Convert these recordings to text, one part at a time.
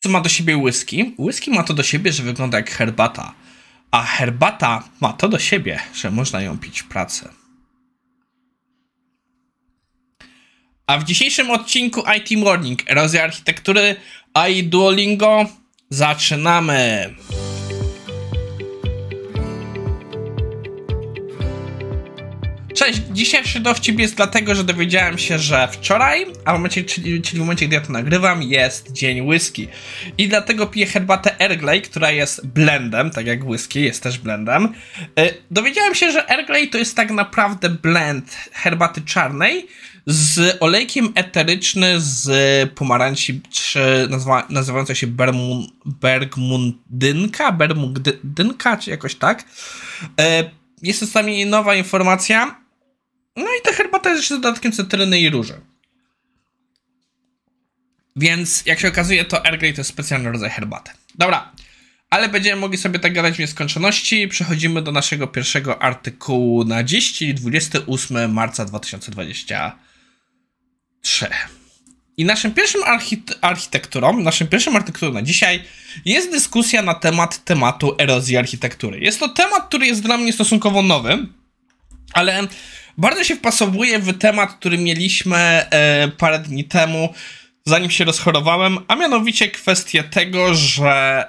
Co ma do siebie whisky? Whisky ma to do siebie, że wygląda jak herbata. A herbata ma to do siebie, że można ją pić w pracy. A w dzisiejszym odcinku IT Morning, erozja architektury, AI Duolingo, zaczynamy! Cześć, dzisiejszy dowcip jest dlatego, że dowiedziałem się, że wczoraj, a w momencie, czyli, czyli w momencie, gdy ja to nagrywam, jest dzień whisky. I dlatego piję herbatę Earl Grey, która jest blendem, tak jak whisky jest też blendem. Yy, dowiedziałem się, że Earl Grey to jest tak naprawdę blend herbaty czarnej z olejkiem eteryczny z pomarańczy nazywa, nazywającej się Bermun, Bergmundynka, Bermudynka, czy jakoś tak. Yy, jest to sami nowa informacja. No i ta herbata jest z dodatkiem cytryny i róży. Więc jak się okazuje, to Earl Grey to jest specjalny rodzaj herbaty. Dobra, ale będziemy mogli sobie tak gadać w nieskończoności. Przechodzimy do naszego pierwszego artykułu na dziś, czyli 28 marca 2023. I naszym pierwszym archite architekturą, naszym pierwszym artykułem na dzisiaj jest dyskusja na temat tematu erozji architektury. Jest to temat, który jest dla mnie stosunkowo nowy, ale bardzo się wpasowuje w temat, który mieliśmy e, parę dni temu, zanim się rozchorowałem, a mianowicie kwestię tego, że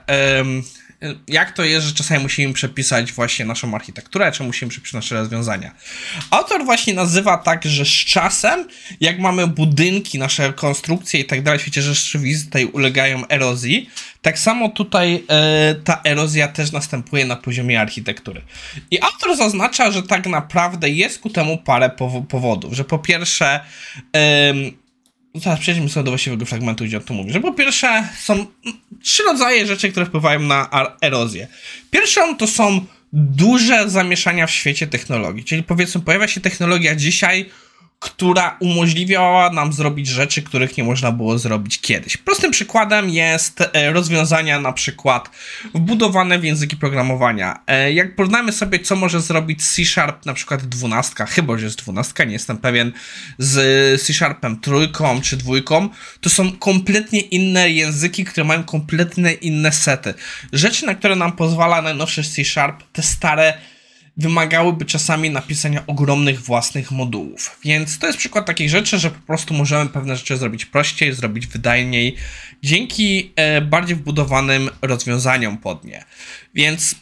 jak to jest, że czasami musimy przepisać właśnie naszą architekturę, czy musimy przepisać nasze rozwiązania. Autor właśnie nazywa tak, że z czasem, jak mamy budynki, nasze konstrukcje i tak dalej w świecie rzeczywistej ulegają erozji, tak samo tutaj e, ta erozja też następuje na poziomie architektury. I autor zaznacza, że tak naprawdę jest ku temu parę powodów, że po pierwsze no teraz przejdźmy sobie do właściwego fragmentu, gdzie o tym mówi. Że po pierwsze są trzy rodzaje rzeczy, które wpływają na erozję. Pierwszą to są duże zamieszania w świecie technologii. Czyli powiedzmy, pojawia się technologia dzisiaj, która umożliwiała nam zrobić rzeczy, których nie można było zrobić kiedyś. Prostym przykładem jest e, rozwiązania na przykład wbudowane w języki programowania. E, jak porównamy sobie, co może zrobić C Sharp, na przykład 12, chyba że jest 12, nie jestem pewien, z C Sharpem trójką czy dwójką, to są kompletnie inne języki, które mają kompletnie inne sety. Rzeczy, na które nam pozwala najnowszy C Sharp, te stare wymagałyby czasami napisania ogromnych własnych modułów. Więc to jest przykład takich rzeczy, że po prostu możemy pewne rzeczy zrobić prościej, zrobić wydajniej, dzięki e, bardziej wbudowanym rozwiązaniom pod nie. Więc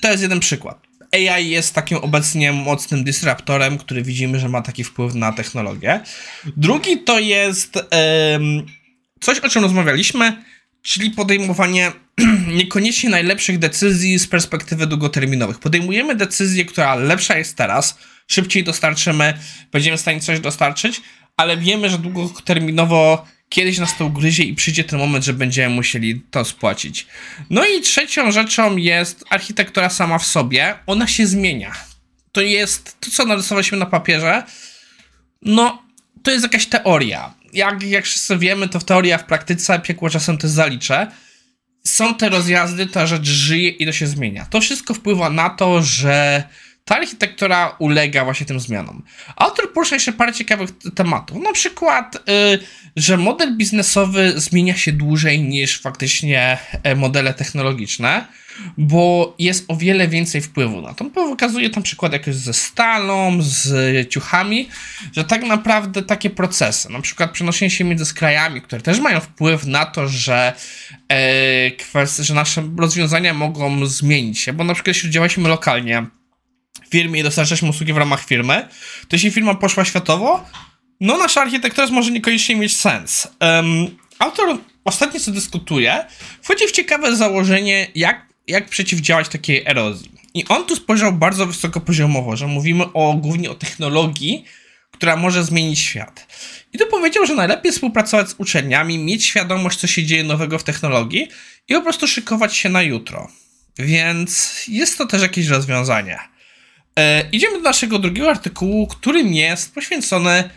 to jest jeden przykład. AI jest takim obecnie mocnym disruptorem, który widzimy, że ma taki wpływ na technologię. Drugi to jest coś, o czym rozmawialiśmy, czyli podejmowanie niekoniecznie najlepszych decyzji z perspektywy długoterminowych. Podejmujemy decyzję, która lepsza jest teraz, szybciej dostarczymy, będziemy w stanie coś dostarczyć, ale wiemy, że długoterminowo kiedyś nas to ugryzie i przyjdzie ten moment, że będziemy musieli to spłacić. No i trzecią rzeczą jest architektura sama w sobie. Ona się zmienia. To jest to, co narysowaliśmy na papierze. No, to jest jakaś teoria. Jak, jak wszyscy wiemy, to w teorii, a w praktyce piekło czasem też zaliczę są te rozjazdy, ta rzecz żyje i to się zmienia. To wszystko wpływa na to, że ta architektura ulega właśnie tym zmianom. Autor porusza jeszcze parę ciekawych tematów. Na przykład, y, że model biznesowy zmienia się dłużej niż faktycznie e, modele technologiczne, bo jest o wiele więcej wpływu na to. Pokazuje tam przykład jakoś ze stalą, z ciuchami, że tak naprawdę takie procesy, na przykład przenoszenie się między skrajami, które też mają wpływ na to, że, e, kwestie, że nasze rozwiązania mogą zmienić się, bo na przykład jeśli działaliśmy lokalnie, firmie i dostarczaliśmy usługi w ramach firmy, to jeśli firma poszła światowo, no nasza architektura może niekoniecznie mieć sens. Um, autor ostatnio co dyskutuje, wchodzi w ciekawe założenie, jak, jak przeciwdziałać takiej erozji. I on tu spojrzał bardzo wysokopoziomowo, że mówimy o, głównie o technologii, która może zmienić świat. I tu powiedział, że najlepiej współpracować z uczelniami, mieć świadomość, co się dzieje nowego w technologii i po prostu szykować się na jutro. Więc jest to też jakieś rozwiązanie. E, idziemy do naszego drugiego artykułu, którym jest poświęcony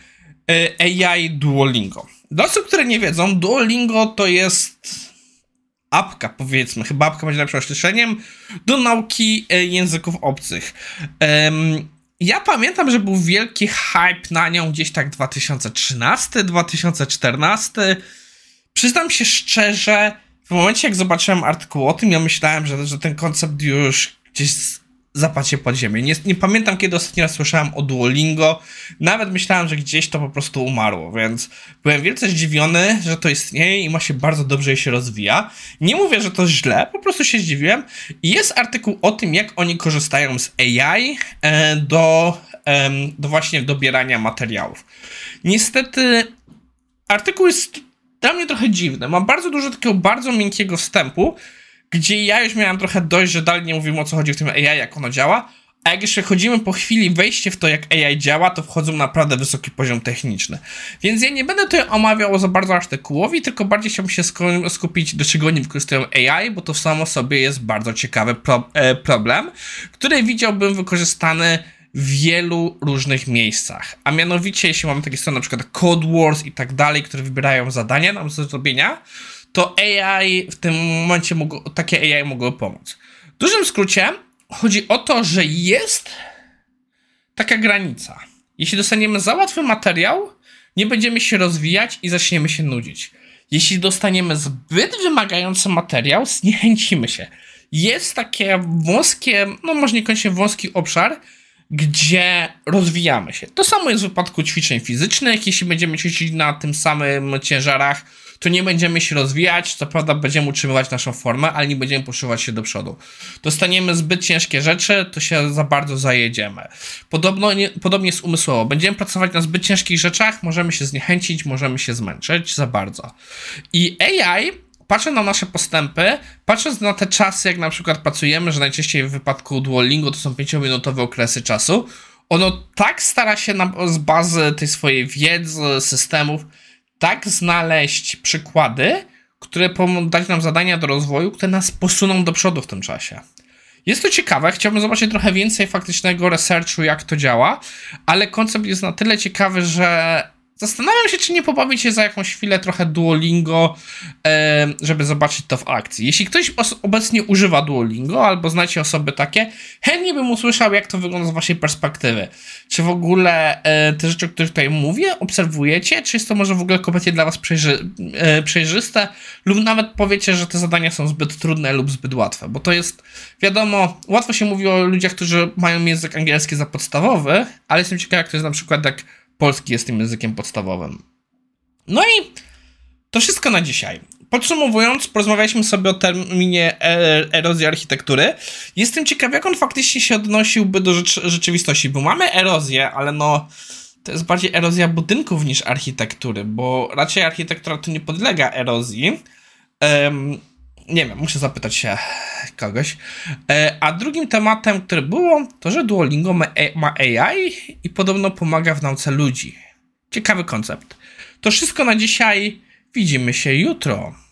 e, AI Duolingo. Dla osób, które nie wiedzą, Duolingo to jest apka, powiedzmy, chyba apka będzie lepszym określeniem, do nauki e, języków obcych. Ja pamiętam, że był wielki hype na nią gdzieś tak 2013, 2014. Przyznam się szczerze, w momencie, jak zobaczyłem artykuł o tym, ja myślałem, że, że ten koncept już gdzieś zapadzie pod ziemię. Nie, nie, pamiętam, kiedy ostatni raz słyszałem o Duolingo. Nawet myślałem, że gdzieś to po prostu umarło, więc byłem wielce zdziwiony, że to istnieje i ma się bardzo dobrze i się rozwija. Nie mówię, że to źle, po prostu się zdziwiłem. Jest artykuł o tym, jak oni korzystają z AI e, do, do właśnie dobierania materiałów. Niestety artykuł jest dla mnie trochę dziwny. Ma bardzo dużo takiego bardzo miękkiego wstępu, gdzie ja już miałem trochę dość, że dalej nie mówimy o co chodzi w tym AI, jak ono działa, a jak jeszcze chodzimy po chwili wejście w to, jak AI działa, to wchodzą naprawdę wysoki poziom techniczny. Więc ja nie będę tutaj omawiał za bardzo artykułowi, tylko bardziej chciałbym się skupić, do czego oni wykorzystują AI, bo to samo sobie jest bardzo ciekawy pro e, problem, który widziałbym wykorzystany w wielu różnych miejscach. A mianowicie, jeśli mamy takie strony, na przykład Code Wars i tak dalej, które wybierają zadania nam do zrobienia, to AI w tym momencie mogło, takie AI mogły pomóc. W dużym skrócie chodzi o to, że jest taka granica. Jeśli dostaniemy za łatwy materiał, nie będziemy się rozwijać i zaczniemy się nudzić. Jeśli dostaniemy zbyt wymagający materiał, zniechęcimy się. Jest takie wąskie, no może niekoniecznie wąski obszar, gdzie rozwijamy się. To samo jest w wypadku ćwiczeń fizycznych. Jeśli będziemy ćwiczyć na tym samym ciężarach, to nie będziemy się rozwijać, co prawda będziemy utrzymywać naszą formę, ale nie będziemy poszywać się do przodu. Dostaniemy zbyt ciężkie rzeczy, to się za bardzo zajedziemy. Podobno, nie, podobnie jest umysłowo. Będziemy pracować na zbyt ciężkich rzeczach, możemy się zniechęcić, możemy się zmęczyć za bardzo. I AI patrząc na nasze postępy, patrząc na te czasy, jak na przykład pracujemy, że najczęściej w wypadku Duolingo to są 5-minutowe okresy czasu, ono tak stara się na, z bazy tej swojej wiedzy, systemów, tak znaleźć przykłady, które dać nam zadania do rozwoju, które nas posuną do przodu w tym czasie. Jest to ciekawe, chciałbym zobaczyć trochę więcej faktycznego researchu, jak to działa, ale koncept jest na tyle ciekawy, że Zastanawiam się, czy nie pobawić się za jakąś chwilę trochę Duolingo, żeby zobaczyć to w akcji. Jeśli ktoś obecnie używa Duolingo albo znacie osoby takie, chętnie bym usłyszał, jak to wygląda z waszej perspektywy. Czy w ogóle e, te rzeczy, o których tutaj mówię, obserwujecie? Czy jest to może w ogóle kompletnie dla was przejrzy e, przejrzyste? Lub nawet powiecie, że te zadania są zbyt trudne lub zbyt łatwe? Bo to jest, wiadomo, łatwo się mówi o ludziach, którzy mają język angielski za podstawowy, ale jestem ciekaw, jak to jest na przykład jak polski jest tym językiem podstawowym. No i to wszystko na dzisiaj. Podsumowując, porozmawialiśmy sobie o terminie e, erozji architektury. Jestem ciekaw, jak on faktycznie się odnosiłby do rzeczywistości, bo mamy erozję, ale no to jest bardziej erozja budynków niż architektury, bo raczej architektura tu nie podlega erozji. Um, nie wiem, muszę zapytać się kogoś. E, a drugim tematem, który było, to że Duolingo ma AI i podobno pomaga w nauce ludzi. Ciekawy koncept. To wszystko na dzisiaj. Widzimy się jutro.